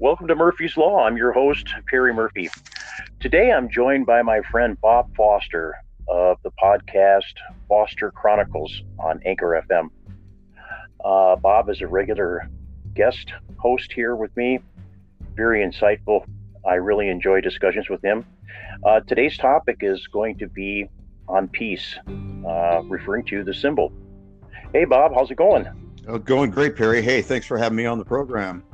Welcome to Murphy's Law. I'm your host, Perry Murphy. Today I'm joined by my friend Bob Foster of the podcast Foster Chronicles on Anchor FM. Uh, Bob is a regular guest host here with me. Very insightful. I really enjoy discussions with him. Uh, today's topic is going to be on peace, uh, referring to the symbol. Hey, Bob, how's it going? Oh, going great, Perry. Hey, thanks for having me on the program.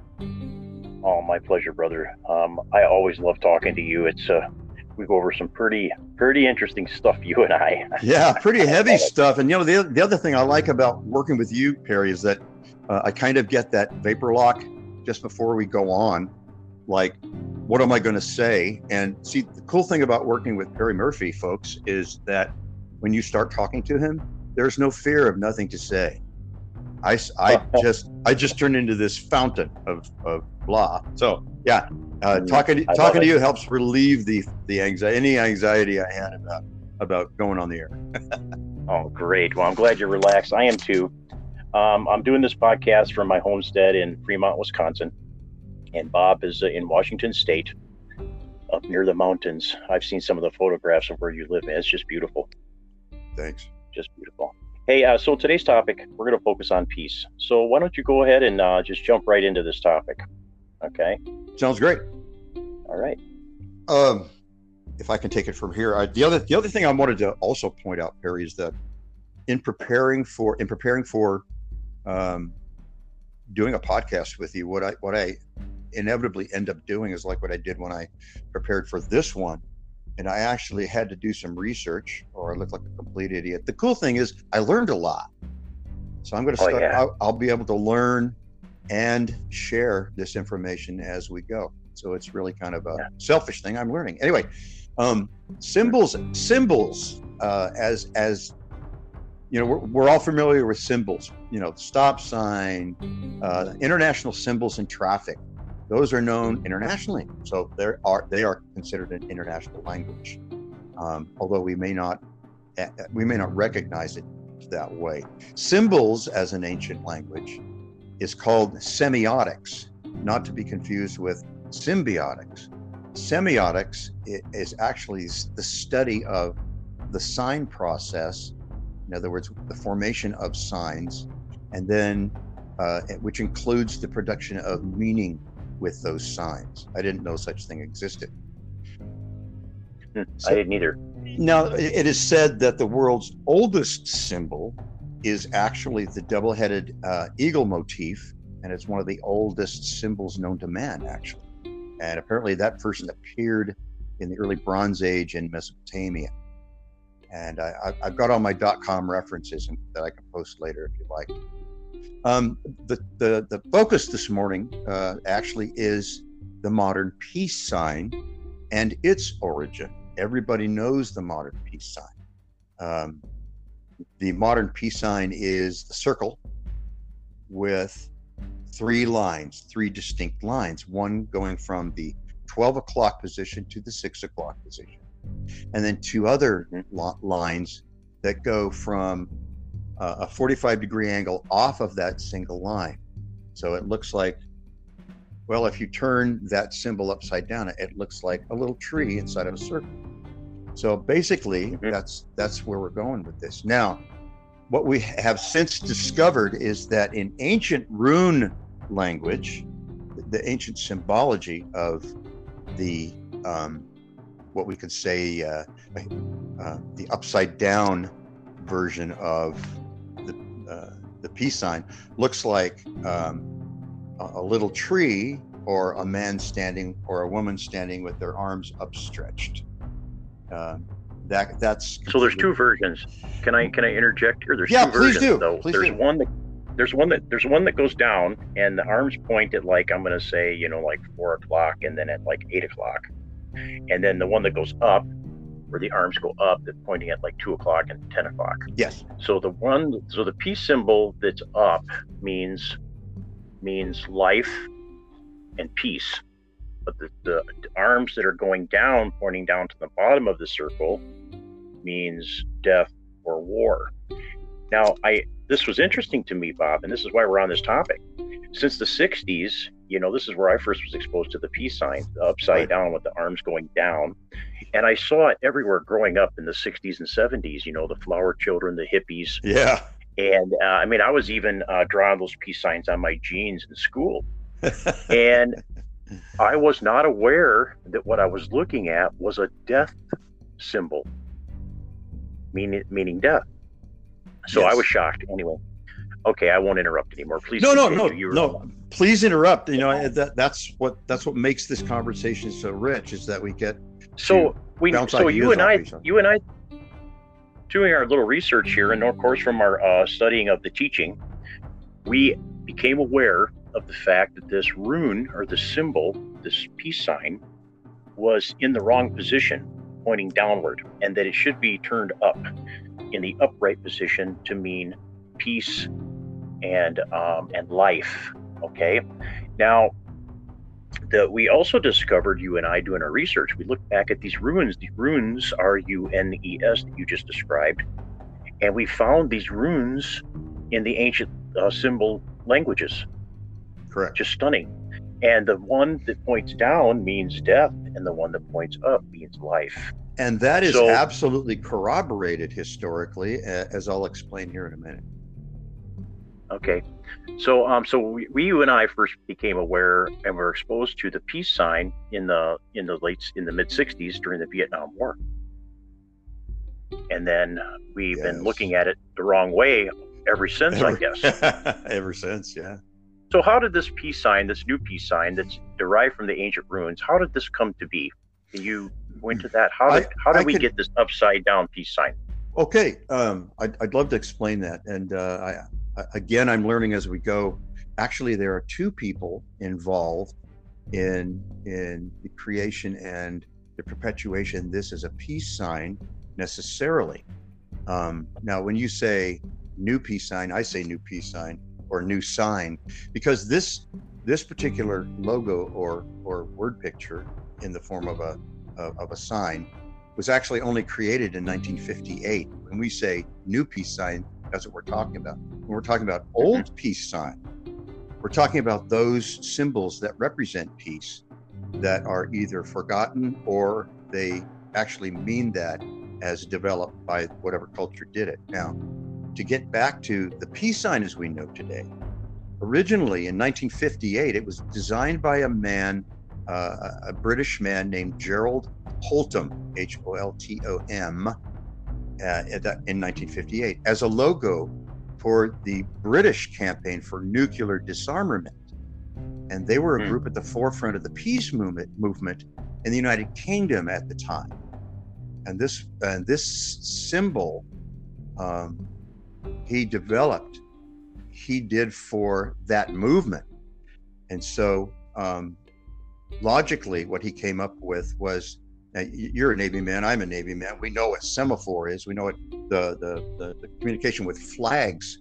Oh, my pleasure, brother. Um, I always love talking to you. It's uh, we go over some pretty pretty interesting stuff, you and I. yeah, pretty heavy stuff. And you know, the the other thing I like about working with you, Perry, is that uh, I kind of get that vapor lock just before we go on. Like, what am I going to say? And see, the cool thing about working with Perry Murphy, folks, is that when you start talking to him, there's no fear of nothing to say. I, I just I just turned into this fountain of, of blah. So yeah, uh, mm, talking talking to you helps relieve the the anxiety any anxiety I had about about going on the air. oh, great! Well, I'm glad you're relaxed. I am too. Um, I'm doing this podcast from my homestead in Fremont, Wisconsin, and Bob is uh, in Washington State, up near the mountains. I've seen some of the photographs of where you live, and it's just beautiful. Thanks. Just beautiful. Hey, uh, so today's topic, we're going to focus on peace. So why don't you go ahead and uh, just jump right into this topic? Okay. Sounds great. All right. Um, if I can take it from here, I, the other the other thing I wanted to also point out, Perry, is that in preparing for in preparing for um, doing a podcast with you, what I what I inevitably end up doing is like what I did when I prepared for this one and I actually had to do some research, or I looked like a complete idiot. The cool thing is, I learned a lot. So I'm going to oh, start. Oh, yeah. I'll, I'll, be able to learn and share this information as we go. So it's really kind of a yeah. selfish thing. I'm learning anyway. Um, symbols, symbols, uh, as as you know, we're, we're all familiar with symbols. You know, stop sign, uh, international symbols in traffic those are known internationally. So they are they are considered an international language, um, although we may not we may not recognize it that way. Symbols as an ancient language is called semiotics, not to be confused with symbiotics. Semiotics is actually the study of the sign process, in other words, the formation of signs, and then uh, which includes the production of meaning with those signs. I didn't know such thing existed. Hmm, so, I didn't either. Now, it is said that the world's oldest symbol is actually the double headed uh, eagle motif, and it's one of the oldest symbols known to man, actually. And apparently, that first appeared in the early Bronze Age in Mesopotamia. And I, have got all my dot .com references that I can post later if you like. Um, the, the, the focus this morning uh, actually is the modern peace sign and its origin. Everybody knows the modern peace sign. Um, the modern peace sign is the circle with three lines, three distinct lines, one going from the 12 o'clock position to the 6 o'clock position, and then two other lines that go from a 45 degree angle off of that single line. So it looks like, well, if you turn that symbol upside down, it looks like a little tree inside of a circle. So basically, that's that's where we're going with this. Now, what we have since discovered is that in ancient rune language, the ancient symbology of the um, what we could say uh, uh, the upside down version of uh, the peace sign looks like um, a, a, little tree or a man standing or a woman standing with their arms upstretched. Uh, that that's so. There's two versions. Can I can I interject here? There's yeah, two please versions do. though. Please there's do. one that there's one that there's one that goes down and the arms point at like I'm gonna say you know like four o'clock and then at like eight o'clock, and then the one that goes up where the arms go up they're pointing at like two o'clock and 10 o'clock. Yes. So the one, so the peace symbol that's up means, means life and peace. But the, the, the arms that are going down, pointing down to the bottom of the circle, means death or war. Now, I this was interesting to me, Bob, and this is why we're on this topic. Since the 60s, You know, this is where I first was exposed to the peace sign, the upside Right. down with the arms going down. And I saw it everywhere growing up in the 60s and 70s, you know, the flower children, the hippies. Yeah. And uh, I mean, I was even uh, drawing those peace signs on my jeans in school. And I was not aware that what I was looking at was a death symbol, meaning, meaning death. So I was shocked. Anyway, okay, I won't interrupt anymore. Please. no, no, no, continue. You were- no. Please interrupt. You know that that's what that's what makes this conversation so rich is that we get So we, so you and I, you and I, doing our little research here, and of course from our uh, studying of the teaching, we became aware of the fact that this rune or the symbol, this peace sign, was in the wrong position, pointing downward, and that it should be turned up in the upright position to mean peace and um, and life. Okay, now that we also discovered you and I doing our research. We looked back at these runes. These runes R U N E S that you just described, and we found these runes in the ancient uh, symbol languages. correct. Just stunning. And the one that points down means death, and the one that points up means life. And that is So- absolutely corroborated historically, as I'll explain here in a minute. Okay, so um, so we, we you and I first became aware and were exposed to the peace sign in the in the late in the mid '60s during the Vietnam War, and then we've been looking at it the wrong way ever since, I guess. Ever since, yeah. So how did this peace sign, this new peace sign that's derived from the ancient ruins, how did this come to be? Can you go into that? How did I- how did I we could- get this upside down peace sign? Okay, um, I'd, I'd love to explain that. And uh, again, I'm learning as we go. Actually, there are two people involved in in the creation and the perpetuation. This is a peace sign necessarily. Um, now, when you say new peace sign, I say new peace sign or new sign because this this particular logo or or word picture in the form of a of, of a sign was actually only created in 1958. When we say new peace sign, that's what we're talking about. When we're talking about old peace sign, we're talking about those symbols that represent peace that are either forgotten or they actually mean that as developed by whatever culture did it. Now, to get back to the peace sign as we know today, originally in 1958, it was designed by a man, uh, a British man named Gerald Holtom, H O L T O M, uh, that- in 1958, as a logo for the British campaign for nuclear disarmament. And they were a Hmm. group at the forefront of the peace movement movement in the United Kingdom at the time. And this and this symbol um, he developed, he did for that movement. And so um, logically, what he came up with was now, you're a Navy man. I'm a Navy man. We know what semaphore is. We know what the the, the, the communication with flags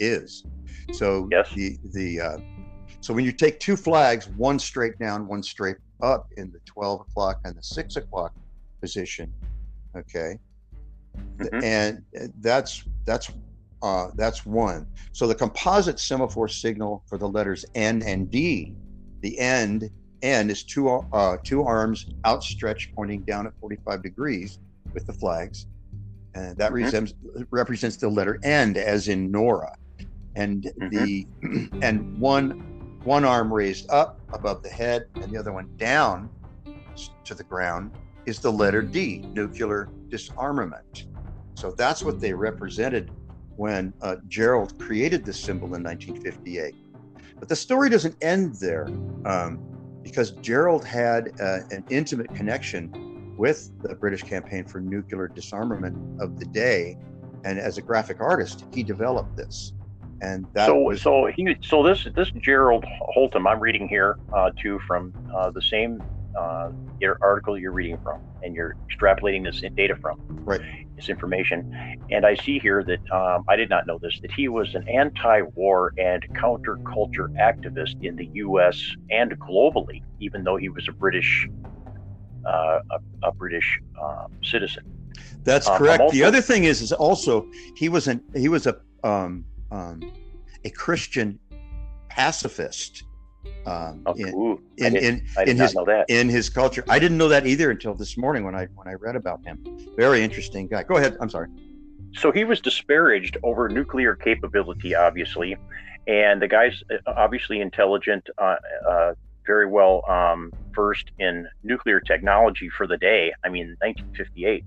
is. So Yes. the the uh, so when you take two flags, one straight down, one straight up in the 12 o'clock and the six o'clock position, okay, Mhm. and uh, that's that's uh, that's one. So the composite semaphore signal for the letters N and D, the end N is two uh, two arms outstretched, pointing down at 45 degrees with the flags, and that Mhm. resembles, represents the letter N, as in Nora, and the and one one arm raised up above the head and the other one down to the ground is the letter D, nuclear disarmament. So that's what they represented when uh, Gerald created this symbol in 1958. But the story doesn't end there um, because Gerald had uh, an intimate connection with the British campaign for nuclear disarmament of the day. And as a graphic artist, he developed this. And that so was so he so this this Gerald Holtom I'm reading here uh, too from uh, the same uh, your article you're reading from and you're extrapolating this data from Right. this information and I see here that um, I did not know this that he was an anti-war and counterculture activist in the U.S. and globally even though he was a British uh, a, a British um, citizen That's Um, correct. the other thing is, is also he was an he was a um, um, a Christian pacifist Um, Oh, in, ooh, in, in, in his in his culture. I didn't know that either until this morning when I when I read about him. Very interesting guy. Go ahead. I'm sorry. So he was disparaged over nuclear capability, obviously, and the guy's uh, obviously intelligent, uh, uh, very well um, versed in nuclear technology for the day. I mean, 1958,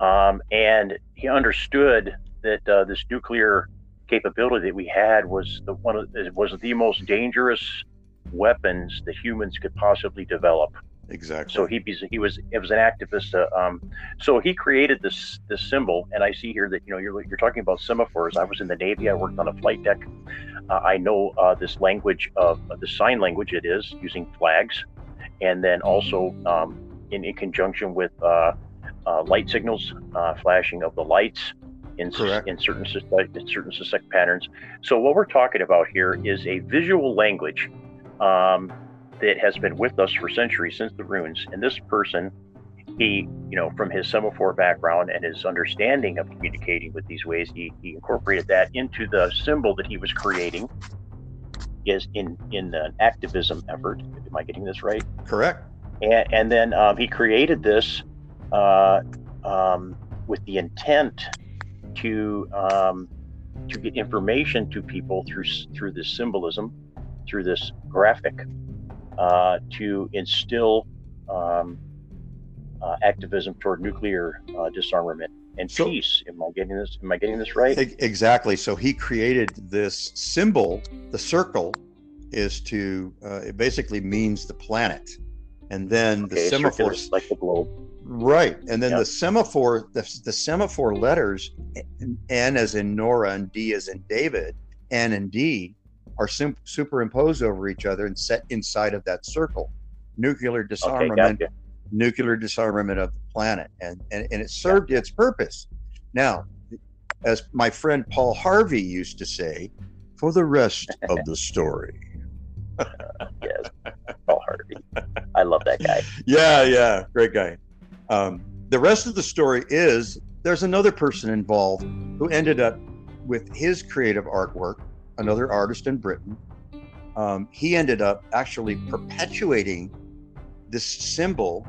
um, and he understood that uh, this nuclear capability that we had was the one of, was the most dangerous weapons that humans could possibly develop. Exactly. So he was he was it was an activist. Uh, um, so he created this this symbol, and I see here that you know you're you're talking about semaphores. I was in the Navy. I worked on a flight deck. Uh, I know uh, this language of uh, the sign language. It is using flags, and then also um, in, in conjunction with uh, uh, light signals, uh, flashing of the lights in Correct. in certain in certain suspect patterns. So what we're talking about here is a visual language. Um, that has been with us for centuries since the runes. And this person, he, you know, from his semaphore background and his understanding of communicating with these ways, he, he incorporated that into the symbol that he was creating. Is in in an activism effort. Am I getting this right? Correct. And, and then um, he created this uh, um, with the intent to um, to get information to people through through this symbolism, through this graphic, uh, to instill um, uh, activism toward nuclear uh, disarmament and So- peace. Am I getting this? Am I getting this right? Exactly. So he created this symbol. The circle is to uh, it basically means the planet, and then the Okay, circular, semaphores. like the globe. Right, and then Yep. the semaphore, the, the semaphore letters, N as in Nora and D as in David, N and D, are sim- superimposed over each other and set inside of that circle. Nuclear Okay, disarmament, gotcha. nuclear disarmament of the planet, and and, and it served its purpose. Now, as my friend Paul Harvey used to say, for the rest of the story. Yes, Paul Harvey. I love that guy. Yeah, yeah, great guy. Um, the rest of the story is there's another person involved who ended up with his creative artwork, another artist in Britain. Um, he ended up actually perpetuating this symbol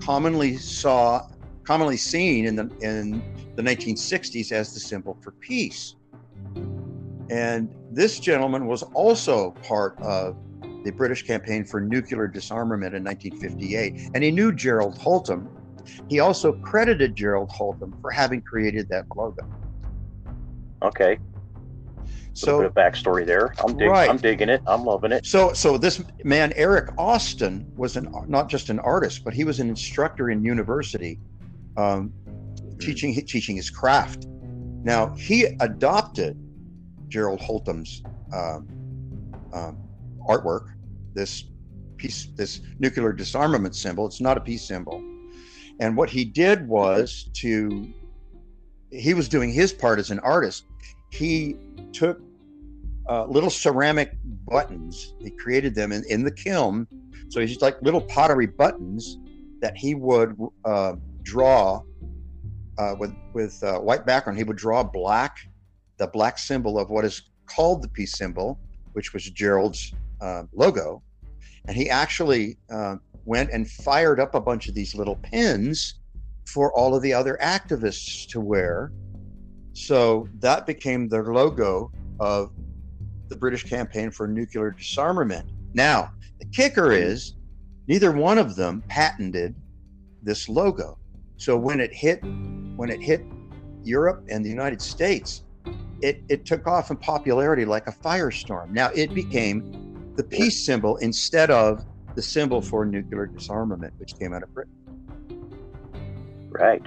commonly saw commonly seen in the in the 1960s as the symbol for peace. And this gentleman was also part of the British campaign for nuclear disarmament in 1958. And he knew Gerald Holtom. He also credited Gerald Holtom for having created that logo. Okay, so So, bit of backstory there. I'm dig- Right. I'm digging it. I'm loving it. so, so this man, Eric Austin, was an not just an artist, but he was an instructor in university, um, teaching teaching his craft. Now he adopted Gerald Holtom's um, um, artwork, this piece, this nuclear disarmament symbol. It's not a peace symbol, and what he did was to he was doing his part as an artist. He took uh, little ceramic buttons. He created them in, in the kiln. So he's like little pottery buttons that he would uh, draw uh, with with uh, white background. He would draw black, the black symbol of what is called the peace symbol, which was Gerald's uh, logo, and he actually uh, went and fired up a bunch of these little pins for all of the other activists to wear. So that became their logo of the British campaign for nuclear disarmament. Now, the kicker is neither one of them patented this logo. So when it hit when it hit Europe and the United States, it, it took off in popularity like a firestorm. Now it became the peace symbol instead of the symbol for nuclear disarmament, which came out of Britain. Right.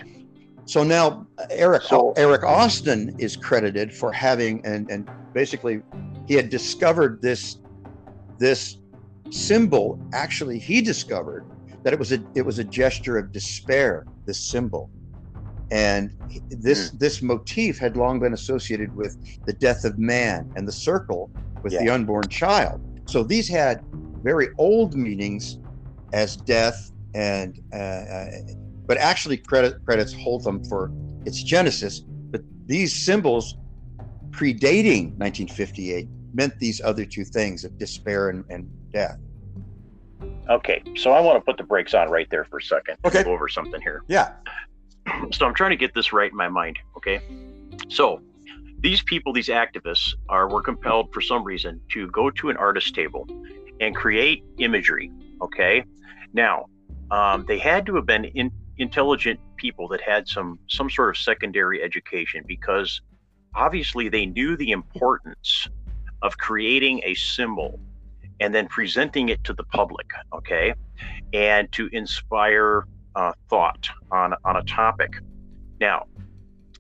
So now Eric So- Eric Austin is credited for having and and basically he had discovered this this symbol. Actually he discovered that it was a it was a gesture of despair this symbol. And this hmm. this motif had long been associated with the death of man and the circle with the unborn child. So these had very old meanings as death and uh, uh, but actually credit credits Holtom for its genesis. But these symbols predating 1958 meant these other two things of despair and, and death. Okay, so I want to put the brakes on right there for a second. Okay. Go over something here. Yeah. So I'm trying to get this right in my mind. Okay. So these people, these activists, are were compelled for some reason to go to an artist table and create imagery. Okay. Now, um, they had to have been in, intelligent people that had some some sort of secondary education because obviously they knew the importance of creating a symbol and then presenting it to the public, okay, and to inspire uh, thought on on a topic. Now,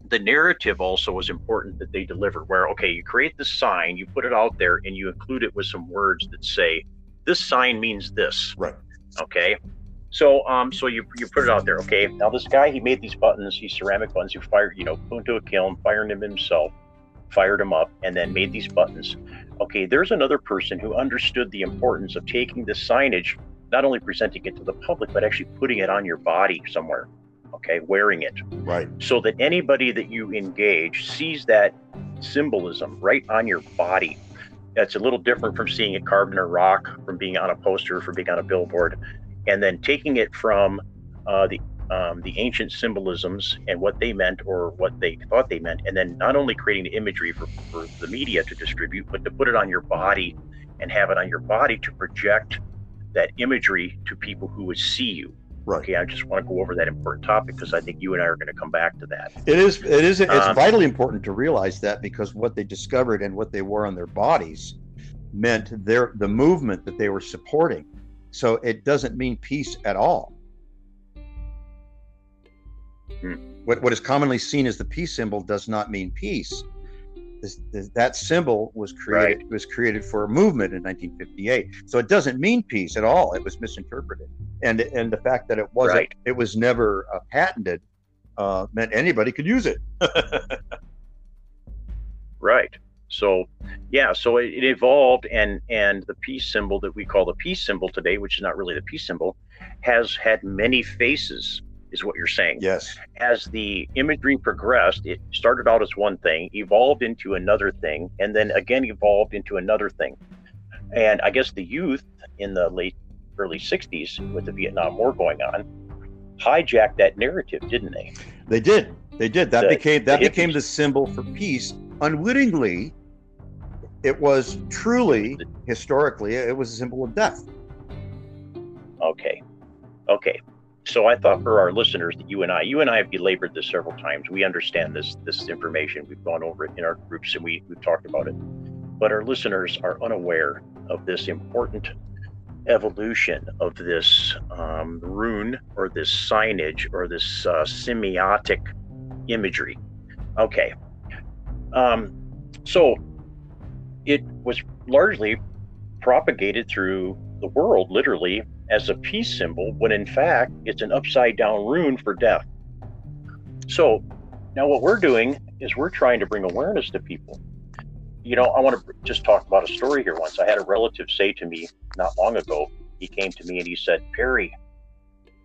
the narrative also was important that they deliver. Where okay, you create this sign, you put it out there, and you include it with some words that say, "This sign means this." Right. Okay. So, um, so you you put it out there. Okay. Now this guy, he made these buttons, these ceramic buttons. He fired, you know, put into a kiln, fired them himself, fired them up, and then made these buttons okay, there's another person who understood the importance of taking this signage, not only presenting it to the public, but actually putting it on your body somewhere, okay, wearing it. Right. So that anybody that you engage sees that symbolism right on your body. That's a little different from seeing it carved in a rock, from being on a poster, from being on a billboard, and then taking it from uh, the um, the ancient symbolisms and what they meant or what they thought they meant, and then not only creating the imagery for, for the media to distribute, but to put it on your body and have it on your body to project that imagery to people who would see you. Right. Okay, I just want to go over that important topic because I think you and I are going to come back to that. It is. It is. It's Um, vitally important to realize that because what they discovered and what they wore on their bodies meant their the movement that they were supporting. So it doesn't mean peace at all. Hmm. What what is commonly seen as the peace symbol does not mean peace. This, this, that symbol was created was created for a movement in 1958. So it doesn't mean peace at all. It was misinterpreted, and and the fact that it wasn't Right. it was never uh, patented uh, meant anybody could use it. Right. So, yeah. So it, it evolved, and and the peace symbol that we call the peace symbol today, which is not really the peace symbol, has had many faces. Is what you're saying. Yes. As the imagery progressed, it started out as one thing, evolved into another thing, and then again evolved into another thing. And I guess the youth in the late early 60s, with the Vietnam War going on, hijacked that narrative, didn't they? They did. They did. That The- became that the became the symbol for peace. Unwittingly, it was truly historically it was a symbol of death. Okay. Okay. So I thought for our listeners that you and I, you and I have belabored this several times. We understand this this information. We've gone over it in our groups and we, we've talked about it. But our listeners are unaware of this important evolution of this um, rune or this signage or this uh, semiotic imagery. Okay. Um, so it was largely propagated through the world, literally, as a peace symbol, when in fact it's an upside down rune for death. So now what we're doing is we're trying to bring awareness to people. You know, I want to just talk about a story here once. I had a relative say to me not long ago, he came to me and he said, Perry,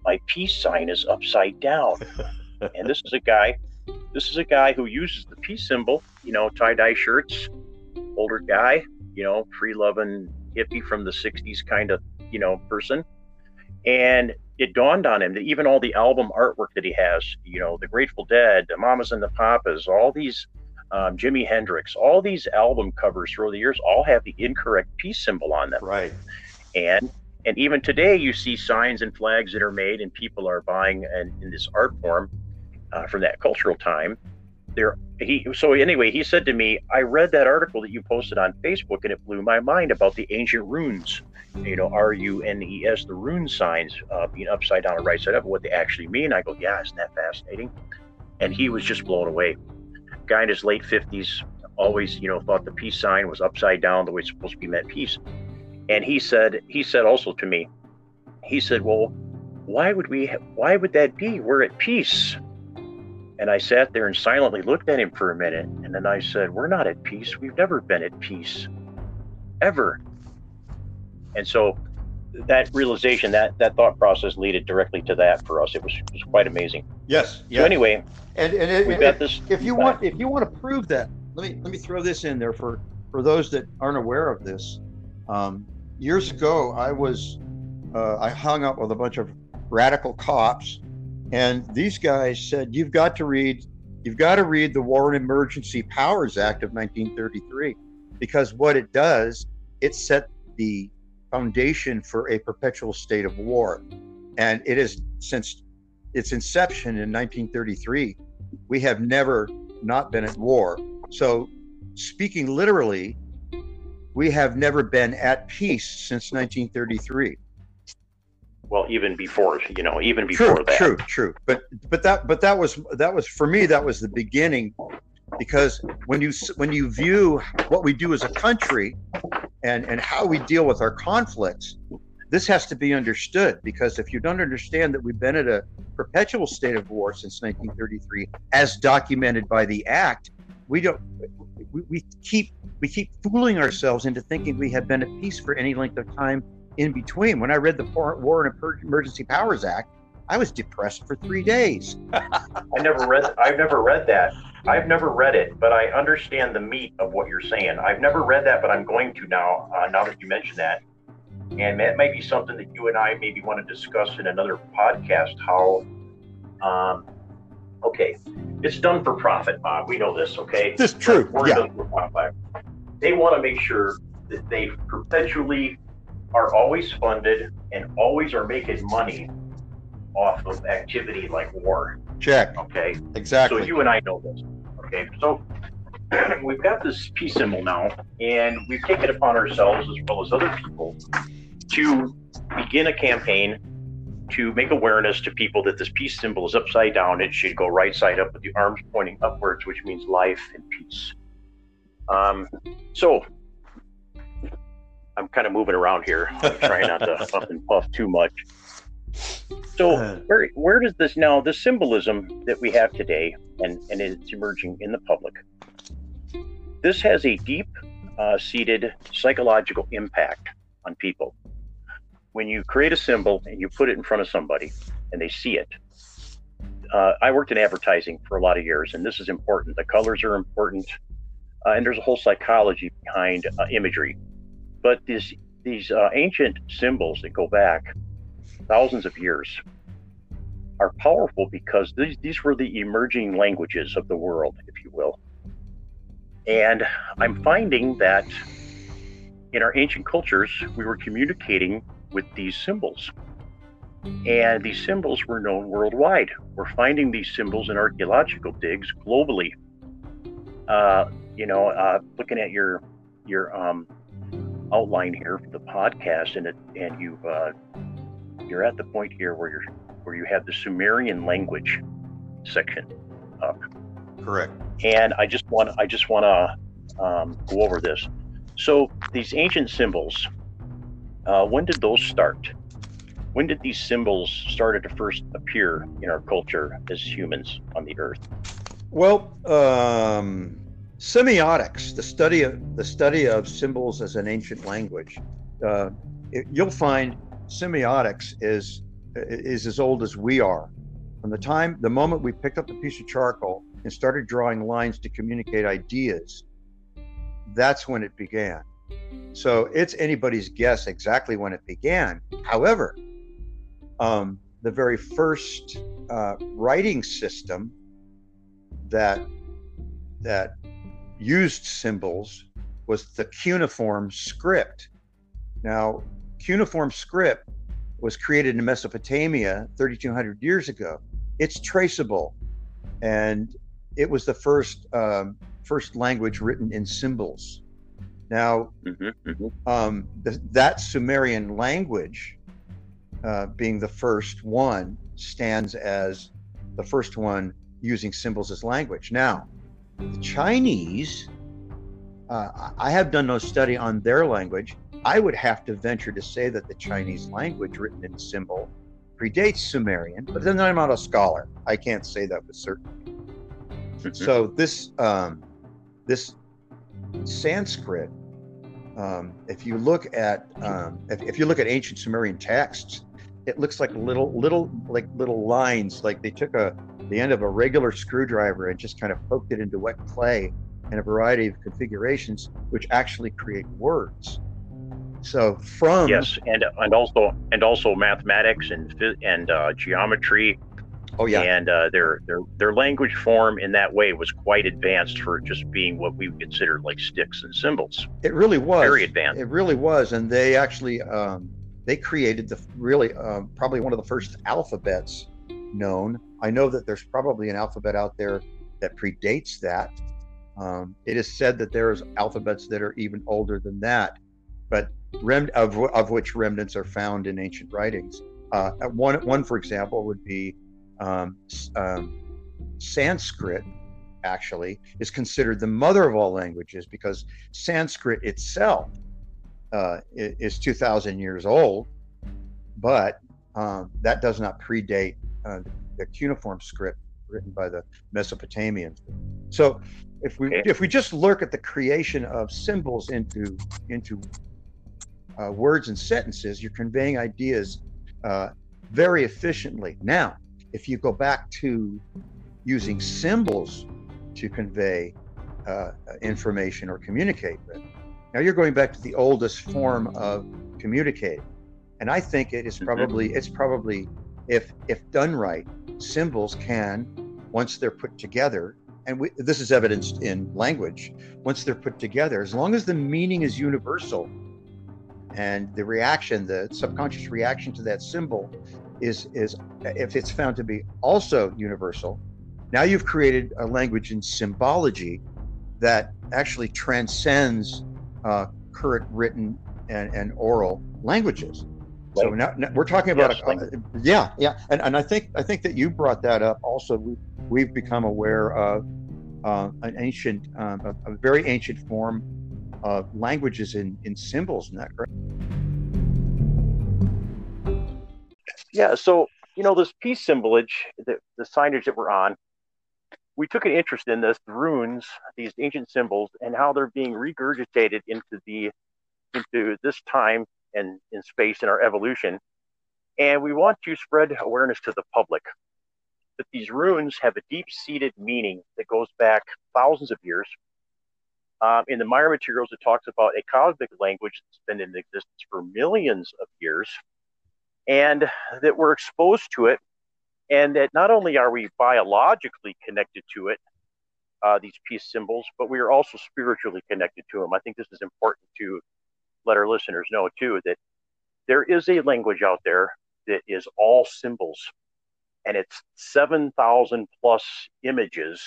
my peace sign is upside down. and this is a guy, this is a guy who uses the peace symbol, you know, tie dye shirts, older guy, you know, free loving hippie from the 60s kind of, you know, person. And it dawned on him that even all the album artwork that he has, you know, the Grateful Dead, the Mamas and the Papas, all these, um, Jimi Hendrix, all these album covers through the years all have the incorrect peace symbol on them. Right. And and even today, you see signs and flags that are made, and people are buying and in this art form uh, from that cultural time. There, he so anyway, he said to me, "I read that article that you posted on Facebook, and it blew my mind about the ancient runes. You know, R U N E S, the rune signs uh, being upside down and right side up, what they actually mean." I go, "Yeah, isn't that fascinating?" And he was just blown away. Guy in his late fifties, always you know thought the peace sign was upside down, the way it's supposed to be meant peace and he said he said also to me he said well why would we ha- why would that be we're at peace and i sat there and silently looked at him for a minute. And then i said we're not at peace. We've never been at peace ever. And so that realization that that thought process led directly to that for us. It was, was quite amazing. Yes. so anyway and and we've got this if you want if you want to prove that, let me let me throw this in there for for those that aren't aware of this, um, years ago I was uh, I hung up with a bunch of radical cops, and these guys said you've got to read you've got to read the War and Emergency Powers Act of 1933 because what it does it set the foundation for a perpetual state of war, and it is since its inception in 1933 we have never not been at war. So speaking literally, we have never been at peace since 1933. Well, even before, you know, even before true, that. True, true. But but that but that was that was for me that was the beginning because when you when you view what we do as a country and and how we deal with our conflicts this has to be understood because if you don't understand that we've been at a perpetual state of war since 1933 as documented by the act we don't we, we keep we keep fooling ourselves into thinking we have been at peace for any length of time in between. When I read the War and Emergency Powers Act, I was depressed for three days. I never read. I've never read that. I've never read it, but I understand the meat of what you're saying. I've never read that, but I'm going to now. Uh, now that you mention that, and that may be something that you and I maybe want to discuss in another podcast. How, um, okay, it's done for profit, Bob. We know this, okay? This is true. We're yeah. done for profit. They want to make sure that they perpetually are always funded and always are making money off of activity like war. Check. Okay. Exactly. So you and I know this. Okay. So we've got this peace symbol now, and we've taken it upon ourselves as well as other people to begin a campaign to make awareness to people that this peace symbol is upside down. It should go right side up with the arms pointing upwards, which means life and peace. Um, so I'm kind of moving around here. I'm trying not to puff and puff too much. So where where does this now the symbolism that we have today and and it's emerging in the public? This has a deep uh, seated psychological impact on people. When you create a symbol and you put it in front of somebody and they see it, uh, I worked in advertising for a lot of years, and this is important. The colors are important, uh, and there's a whole psychology behind uh, imagery. But these these uh, ancient symbols that go back thousands of years are powerful because these these were the emerging languages of the world, if you will. And I'm finding that in our ancient cultures, we were communicating with these symbols. And these symbols were known worldwide. We're finding these symbols in archaeological digs globally. Uh, you know, uh, looking at your your um, outline here for the podcast, and it, and you've uh, you're at the point here where you're where you have the Sumerian language section up. Correct. And I just want I just want to um, go over this. So these ancient symbols, uh, when did those start? When did these symbols started to first appear in our culture as humans on the earth? Well, um, semiotics, the study of the study of symbols as an ancient language, uh, it, you'll find semiotics is is as old as we are. From the time, the moment we picked up a piece of charcoal and started drawing lines to communicate ideas, that's when it began. So it's anybody's guess exactly when it began. However, um, the very first uh, writing system that that used symbols was the cuneiform script. Now, cuneiform script was created in Mesopotamia 3,200 years ago. It's traceable, and it was the first um, first language written in symbols. Now, mm-hmm, mm-hmm. Um, th- that Sumerian language, uh, being the first one, stands as the first one using symbols as language. Now, the Chinese, uh, I have done no study on their language. I would have to venture to say that the Chinese language written in symbol predates Sumerian, but then I'm not a scholar. I can't say that with certainty. Mm-hmm. So this um, this Sanskrit, um, if you look at um, if, if you look at ancient Sumerian texts, it looks like little little like little lines, like they took a the end of a regular screwdriver and just kind of poked it into wet clay in a variety of configurations, which actually create words. So from yes, and and also and also mathematics and and uh, geometry. Oh yeah, and uh, their their their language form in that way was quite advanced for just being what we would consider like sticks and symbols. It really was very advanced. It really was, and they actually um, they created the really um, probably one of the first alphabets known. I know that there's probably an alphabet out there that predates that. Um, it is said that there's alphabets that are even older than that, but rem- of, of which remnants are found in ancient writings. Uh, one, one, for example, would be um, um, Sanskrit. Actually, is considered the mother of all languages because Sanskrit itself uh, is 2,000 years old, but um, that does not predate uh, the cuneiform script written by the Mesopotamians. So, if we if we just look at the creation of symbols into into uh, words and sentences, you're conveying ideas uh, very efficiently. Now, if you go back to using symbols to convey uh, information or communicate with, now you're going back to the oldest form of communicating, and I think it is mm-hmm. probably it's probably if if done right, symbols can once they're put together, and we, this is evidenced in language. Once they're put together, as long as the meaning is universal, and the reaction, the subconscious reaction to that symbol, is is if it's found to be also universal, now you've created a language in symbology that actually transcends uh, current written and, and oral languages. So now, now, we're talking about yes, a, uh, yeah, yeah, and and I think I think that you brought that up. Also, we we've become aware of uh, an ancient, um, a, a, very ancient form of languages in in symbols. Isn't that correct? Yeah. So you know this peace symbolage, the the signage that we're on, we took an interest in this the runes, these ancient symbols, and how they're being regurgitated into the into this time and in space in our evolution. And we want to spread awareness to the public that these runes have a deep-seated meaning that goes back thousands of years. Um, in the Maya materials, it talks about a cosmic language that's been in existence for millions of years, and that we're exposed to it and that not only are we biologically connected to it, uh, these peace symbols, but we are also spiritually connected to them. I think this is important to let our listeners know too that there is a language out there that is all symbols, and it's 7,000 plus images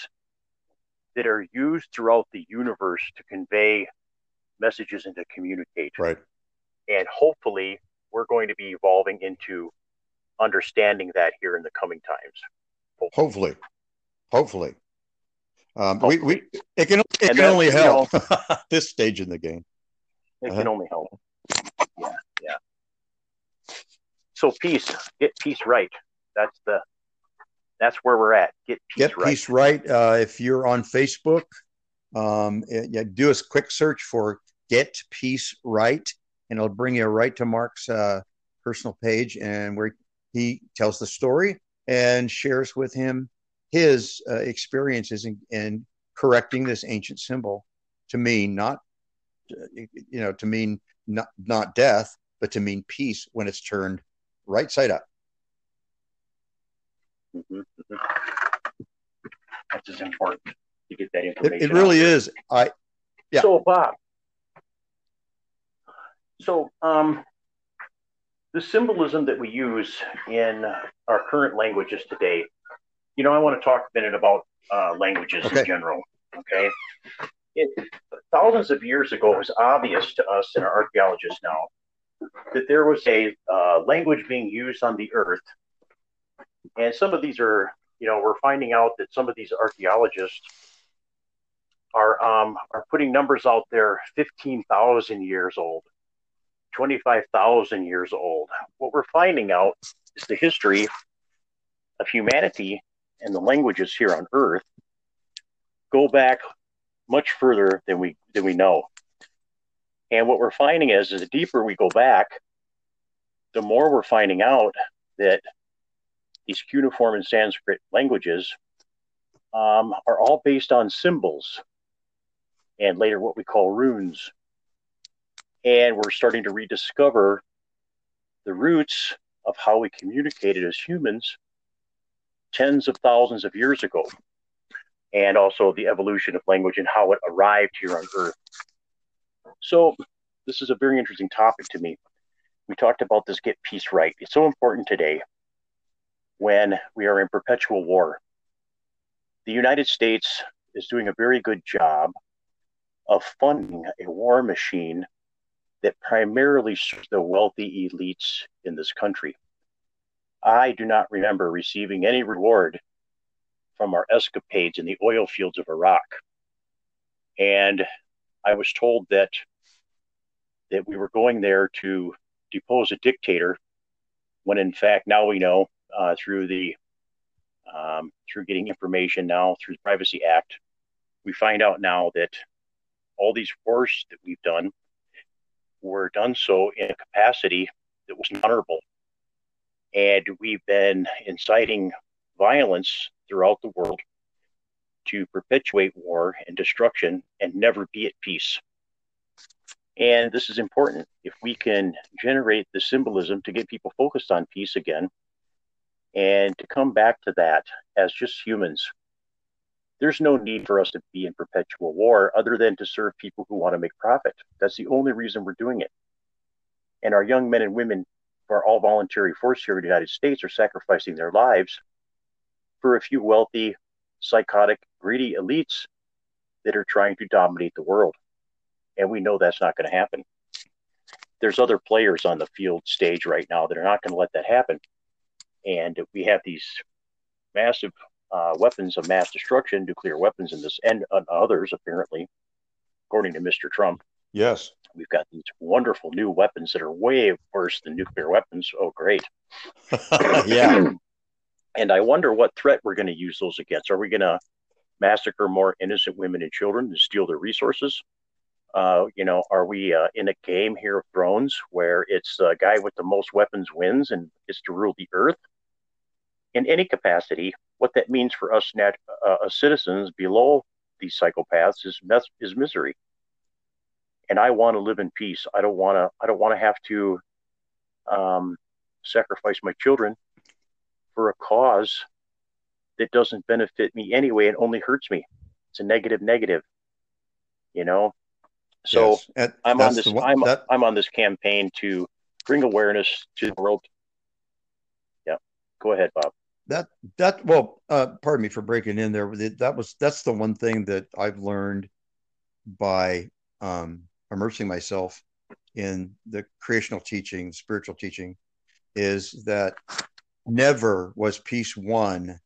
that are used throughout the universe to convey messages and to communicate. Right. And hopefully, we're going to be evolving into understanding that here in the coming times. Hopefully, hopefully, um, hopefully. we, we it can it can only help you know, this stage in the game. It uh-huh. can only help. Yeah, yeah. So peace, get peace right. That's the that's where we're at. Get peace get right. peace right. Uh, if you're on Facebook, um, yeah, do a quick search for "Get Peace Right," and it'll bring you right to Mark's uh, personal page, and where he tells the story and shares with him his uh, experiences in, in, correcting this ancient symbol to mean not, you know, to mean not, not death, but to mean peace when it's turned right side up. Mm-hmm. That's as important to get that information. It, it really is. I, yeah. So, Bob. So, um, the symbolism that we use in our current languages today, you know, I want to talk a minute about uh, languages okay. in general. Okay. It, thousands of years ago, it was obvious to us and our archaeologists now that there was a uh, language being used on the earth. And some of these are, you know, we're finding out that some of these archaeologists are um, are putting numbers out there 15,000 years old, 25,000 years old. What we're finding out is the history of humanity and the languages here on Earth go back much further than we than we know. And what we're finding is, is the deeper we go back, the more we're finding out that these cuneiform and Sanskrit languages um, are all based on symbols. and later what we call runes. And we're starting to rediscover the roots of how we communicated as humans tens of thousands of years ago, and also the evolution of language and how it arrived here on Earth. So, this is a very interesting topic to me. We talked about this get peace right. It's so important today when we are in perpetual war. The United States is doing a very good job of funding a war machine that primarily serves the wealthy elites in this country. I do not remember receiving any reward from our escapades in the oil fields of Iraq. And I was told that that we were going there to depose a dictator, when in fact now we know uh, through the um, through getting information now through the Privacy Act, we find out now that all these wars that we've done were done so in a capacity that was honorable. And we've been inciting violence throughout the world to perpetuate war and destruction and never be at peace. And this is important. If we can generate the symbolism to get people focused on peace again and to come back to that as just humans, there's no need for us to be in perpetual war other than to serve people who want to make profit. That's the only reason we're doing it. And our young men and women who are all voluntary force here in the United States are sacrificing their lives for a few wealthy, psychotic, greedy elites that are trying to dominate the world. And we know that's not going to happen. There's other players on the field stage right now that are not going to let that happen. And we have these massive uh, weapons of mass destruction, nuclear weapons, in this, and uh, others apparently, according to Mr. Trump. Yes. We've got these wonderful new weapons that are way worse than nuclear weapons. Oh, great. yeah. And I wonder what threat we're going to use those against. Are we going to massacre more innocent women and children and steal their resources? Uh, you know, are we uh, in a game here of thrones where it's the guy with the most weapons wins and gets to rule the earth? In any capacity, what that means for us nat- uh, citizens below these psychopaths is mes- is misery. And I want to live in peace. I don't want to. I don't want to have to um, sacrifice my children for a cause that doesn't benefit me anyway and only hurts me. It's a negative negative. You know. So yes. I'm on this. I'm, that... I'm on this campaign to bring awareness to the world. Yeah. Go ahead, Bob that that well uh, pardon me for breaking in there that was that's the one thing that i've learned by um, immersing myself in the creational teaching spiritual teaching is that never was peace won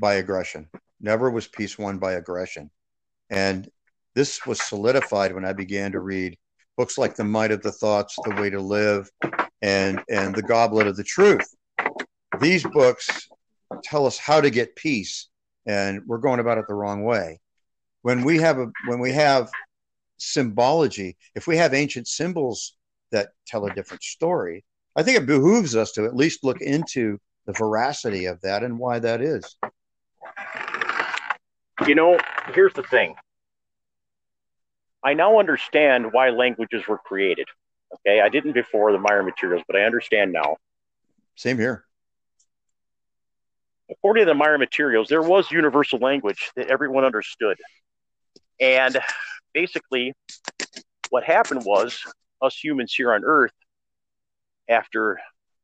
by aggression. Never was peace won by aggression. And this was solidified when i began to read books like the might of the thoughts the way to live and and the goblet of the truth. These books tell us how to get peace, and we're going about it the wrong way. When we have a when we have symbology, if we have ancient symbols that tell a different story, I think it behooves us to at least look into the veracity of that and why that is. You know, here's the thing. I now understand why languages were created. Okay, I didn't before the Meier materials, but I understand now. Same here according to the Meier materials, there was universal language that everyone understood. And basically, what happened was us humans here on Earth, after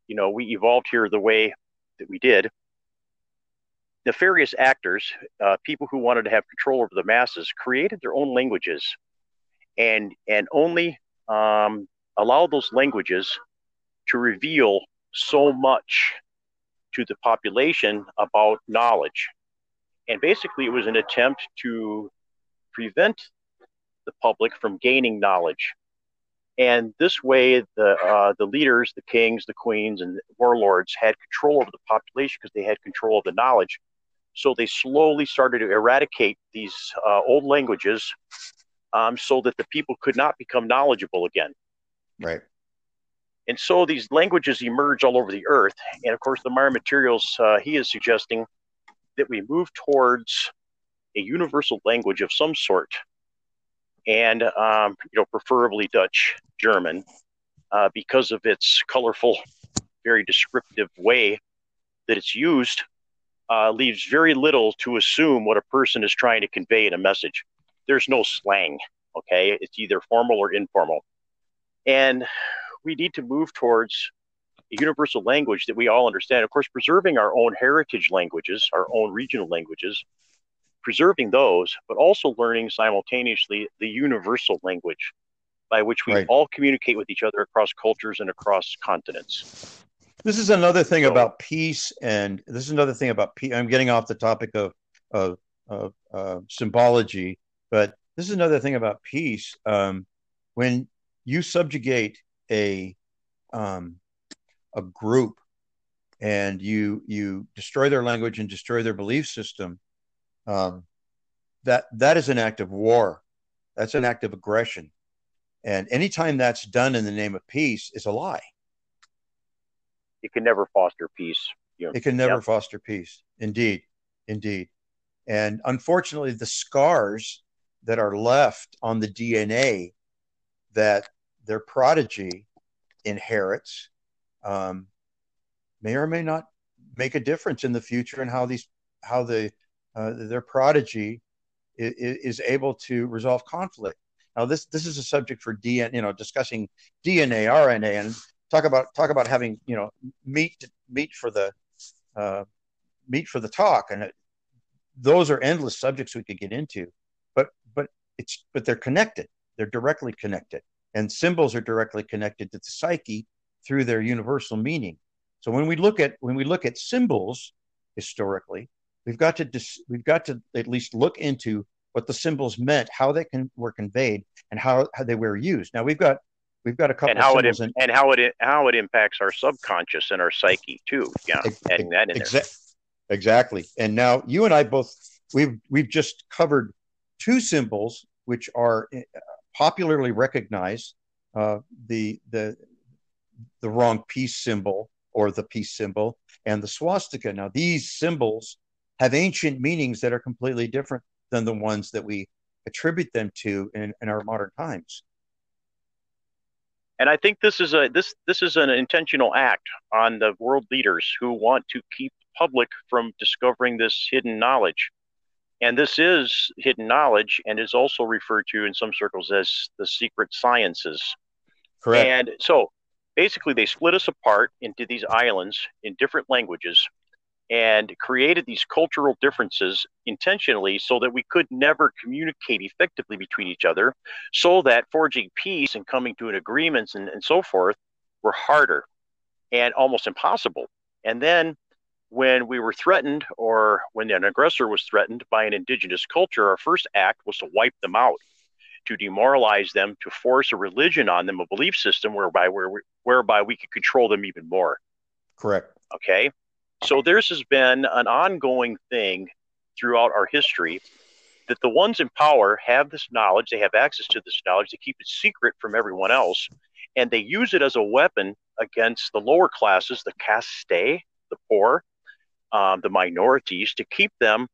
you know we evolved here the way that we did, nefarious actors, uh, people who wanted to have control over the masses, created their own languages, and and only um, allowed those languages to reveal so much to the population about knowledge. And basically, it was an attempt to prevent the public from gaining knowledge. And this way, the uh, the leaders, the kings, the queens, and warlords had control over the population because they had control of the knowledge. So they slowly started to eradicate these uh, old languages, um, so that the people could not become knowledgeable again. Right. And so these languages emerge all over the earth. And of course, the Meier materials, uh, he is suggesting that we move towards a universal language of some sort, and um, you know, preferably Dutch German, uh, because of its colorful, very descriptive way that it's used, uh, leaves very little to assume what a person is trying to convey in a message. There's no slang. Okay, it's either formal or informal, and we need to move towards a universal language that we all understand. Of course, preserving our own heritage languages, our own regional languages, preserving those, but also learning simultaneously the universal language by which we right. all communicate with each other across cultures and across continents. This is another thing so, about peace, and this is another thing about peace. I'm getting off the topic of of, of uh, symbology, but this is another thing about peace. Um, when you subjugate a um, a group and you you destroy their language and destroy their belief system, um, that that is an act of war. That's an act of aggression, and anytime that's done in the name of peace is a lie. It can never foster peace. You know, it can never foster peace. Indeed, indeed, and unfortunately, the scars that are left on the DNA that their prodigy inherits um, may or may not make a difference in the future and how these how the uh, their prodigy is, is, able to resolve conflict. Now this this is a subject for DNA, you know, discussing DNA, RNA, and talk about talk about having you know meat meat for the uh, meat for the talk, and it, those are endless subjects we could get into. But but it's but they're connected. They're directly connected, and symbols are directly connected to the psyche through their universal meaning. So when we look at when we look at symbols historically, we've got to dis, we've got to at least look into what the symbols meant, how they can were conveyed, and how, how they were used. Now we've got we've got a couple and how it in, and how it how it impacts our subconscious and our psyche too. Yeah, ex- adding that in exa- there. Exactly. And now you and I both we've we've just covered two symbols which are uh, popularly recognized. Uh, the the the wrong peace symbol or the peace symbol and the swastika. Now, these symbols have ancient meanings that are completely different than the ones that we attribute them to in, in our modern times. And I think this is a this this is an intentional act on the world leaders who want to keep the public from discovering this hidden knowledge. And this is hidden knowledge and is also referred to in some circles as the secret sciences. Correct. And so basically they split us apart into these islands in different languages and created these cultural differences intentionally so that we could never communicate effectively between each other so that forging peace and coming to an agreement and, and so forth were harder and almost impossible and then when we were threatened or when an aggressor was threatened by an indigenous culture our first act was to wipe them out to demoralize them, to force a religion on them, a belief system whereby we, whereby we could control them even more. Correct. Okay. So this has been an ongoing thing throughout our history that the ones in power have this knowledge, they have access to this knowledge, they keep it secret from everyone else, and they use it as a weapon against the lower classes, the caste, the poor, um, the minorities, to keep them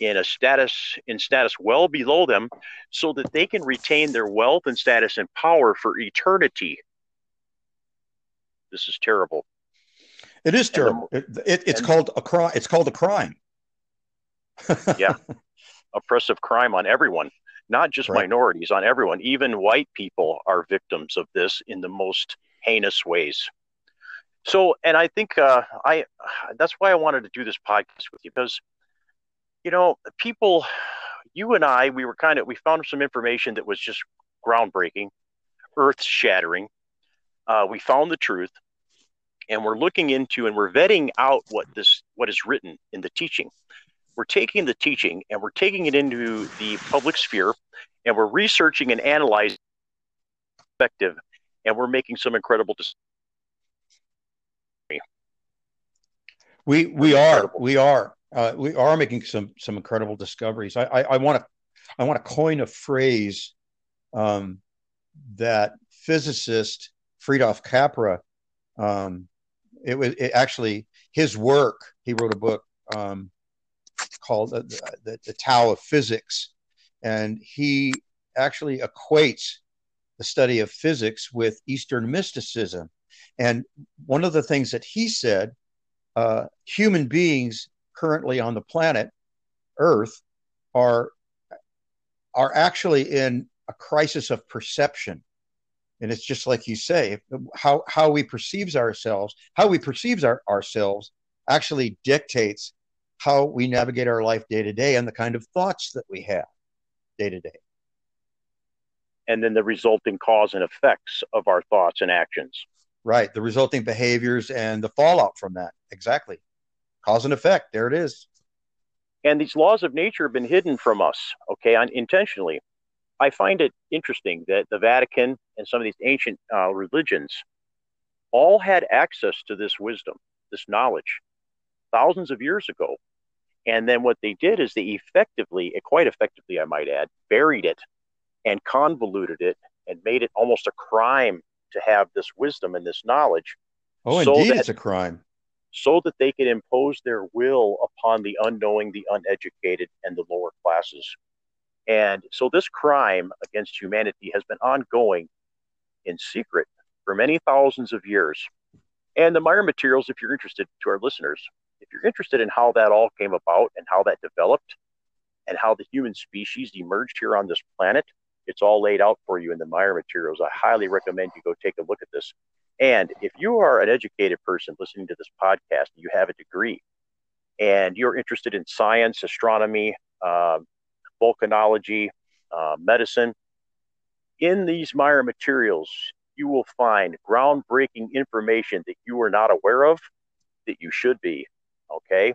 in a status in status well below them so that they can retain their wealth and status and power for eternity. This is terrible it is terrible the, it, it, it's called a crime it's called a crime. Yeah. Oppressive crime on everyone not just right. minorities on everyone. Even white people are victims of this in the most heinous ways. So and i think uh, i that's why i wanted to do this podcast with you because you know, people, you and I, we were kind of, we found some information that was just groundbreaking, earth shattering. Uh, we found the truth and we're looking into and we're vetting out what this, what is written in the teaching. We're taking the teaching and we're taking it into the public sphere and we're researching and analyzing perspective and we're making some incredible decisions. We we are we are uh, we are making some some incredible discoveries. I want to I want to coin a phrase um, that physicist Fritjof Capra. Um, it was it actually his work. He wrote a book um, called the, the, the Tao of Physics, and he actually equates the study of physics with Eastern mysticism. And one of the things that he said, uh, human beings currently on the planet Earth are are actually in a crisis of perception. And it's just like you say, uh, how how we perceives ourselves, how we perceives our, ourselves actually dictates how we navigate our life day to day and the kind of thoughts that we have day to day. And then the resulting cause and effects of our thoughts and actions. Right. The resulting behaviors and the fallout from that. Exactly. Cause and effect. There it is. And these laws of nature have been hidden from us, okay, intentionally. I find it interesting that the Vatican and some of these ancient uh, religions all had access to this wisdom, this knowledge, thousands of years ago. And then what they did is they effectively, quite effectively, I might add, buried it and convoluted it and made it almost a crime to have this wisdom and this knowledge. Oh, so indeed, that, it's a crime. So that they could impose their will upon the unknowing, the uneducated, and the lower classes. And so this crime against humanity has been ongoing in secret for many thousands of years. And the Meier materials, if you're interested to our listeners, if you're interested in how that all came about and how that developed and how the human species emerged here on this planet, it's all laid out for you in the Meier materials. I highly recommend you go take a look at this. And if you are an educated person listening to this podcast, you have a degree, and you're interested in science, astronomy, uh, volcanology, uh, medicine, in these Meier materials, you will find groundbreaking information that you are not aware of that you should be. Okay.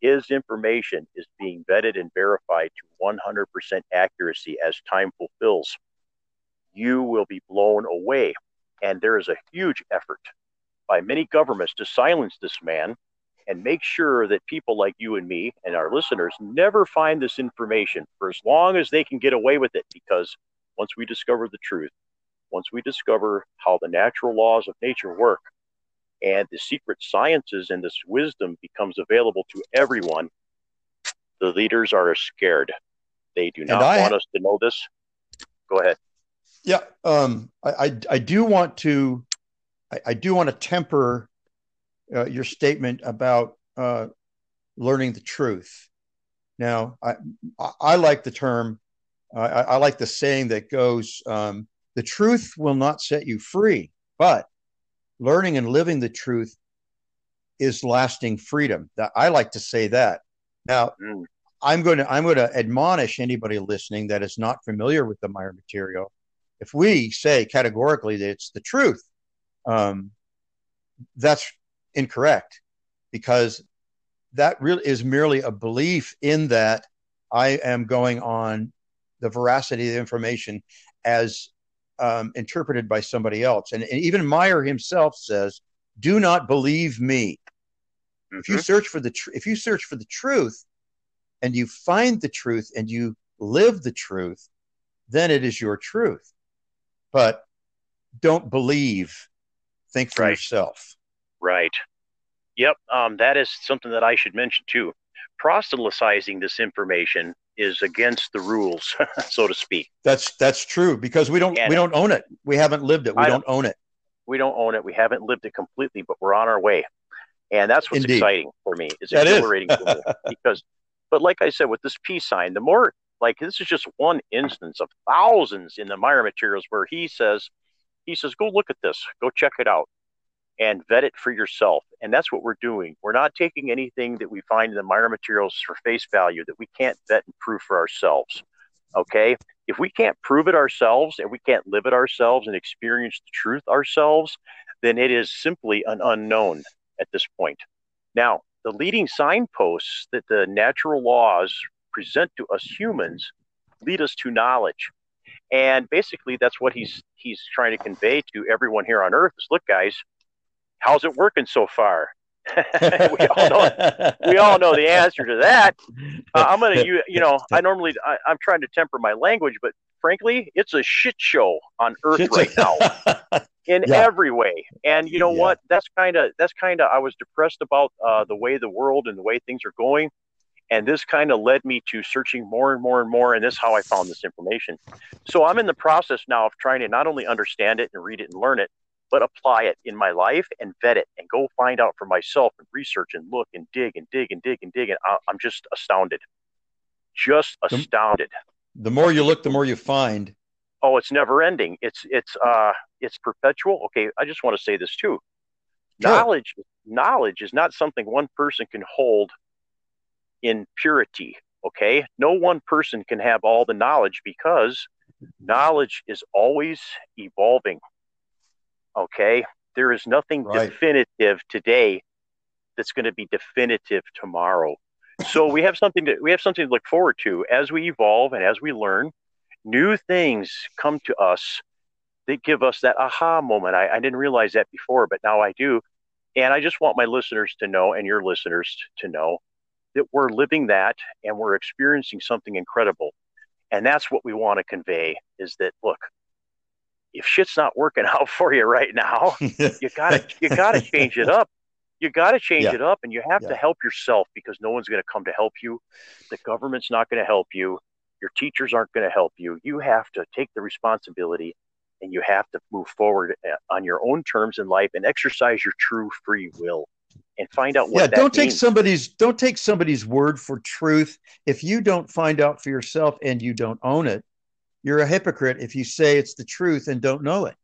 His information is being vetted and verified to 100% accuracy as time fulfills. You will be blown away. And there is a huge effort by many governments to silence this man and make sure that people like you and me and our listeners never find this information for as long as they can get away with it. Because once we discover the truth, once we discover how the natural laws of nature work, and the secret sciences and this wisdom becomes available to everyone, the leaders are scared. They do not I, want us to know this. Go ahead. Yeah, um, I, I, I do want to I, I do want to temper uh, your statement about uh, learning the truth. Now, I I like the term. I, I like the saying that goes, um, "The truth will not set you free, but learning and living the truth is lasting freedom. That I like to say that. Now, mm. I'm going to I'm going to admonish anybody listening that is not familiar with the Meier material. If we say categorically that it's the truth, um, that's incorrect because that really is merely a belief in that I am going on the veracity of the information as um, interpreted by somebody else. And, and, even Meier himself says, "Do not believe me." Mm-hmm. If you mm-hmm. search for the tr- if you search for the truth, and you find the truth and you live the truth, then it is your truth. But don't believe. Think for right. yourself. Right. Yep. Um, that is something that I should mention too. Proselytizing this information is against the rules, so to speak. That's that's true because we don't and we don't own it. We haven't lived it. We don't, don't, own it. We don't own it. We haven't lived it completely, but we're on our way. And that's what's Indeed. exciting for me. It's that exhilarating because but like I said with this peace sign, the more like this is just one instance of thousands in the Meier materials where he says he says go look at this, go check it out and vet it for yourself. And that's what we're doing. We're not taking anything that we find in the Meier materials for face value that we can't vet and prove for ourselves. Okay. If we can't prove it ourselves and we can't live it ourselves and experience the truth ourselves, then it is simply an unknown at this point. Now, the leading signposts that the natural laws present to us humans lead us to knowledge. And basically that's what he's he's trying to convey to everyone here on earth is look guys, how's it working so far? we all know we all know the answer to that. Uh, I'm gonna you you know I normally I, am trying to temper my language, but frankly, it's a shit show on Earth right now in yeah. every way. And you know yeah. what? That's kind of that's kind of I was depressed about uh, the way the world and the way things are going, And this kind of led me to searching more and more and more. And this is how I found this information. So I'm in the process now of trying to not only understand it and read it and learn it, but apply it in my life and vet it and go find out for myself and research and look and dig and dig and dig and dig. And I'm just astounded. Just astounded. The, more you look, the more you find. Oh, it's never ending. It's it's uh it's perpetual. Okay, I just want to say this too. Sure. Knowledge knowledge is not something one person can hold in purity. Okay, no one person can have all the knowledge because knowledge is always evolving. Okay, there is nothing right. definitive today that's going to be definitive tomorrow. So we have something to we have something to look forward to as we evolve and as we learn. New things come to us that give us that aha moment. I, I didn't realize that before, but now I do. And I just want my listeners to know, and your listeners to know, that we're living that and we're experiencing something incredible. And that's what we want to convey is that look, if shit's not working out for you right now, you gotta you gotta change it up. You gotta change yeah. it up and you have yeah. to help yourself because no one's gonna come to help you. The government's not gonna help you. Your teachers aren't gonna help you. You have to take the responsibility and you have to move forward uh, on your own terms in life and exercise your true free will and find out what yeah don't means. take somebody's don't take somebody's word for truth if you don't find out for yourself and you don't own it you're a hypocrite if you say it's the truth and don't know it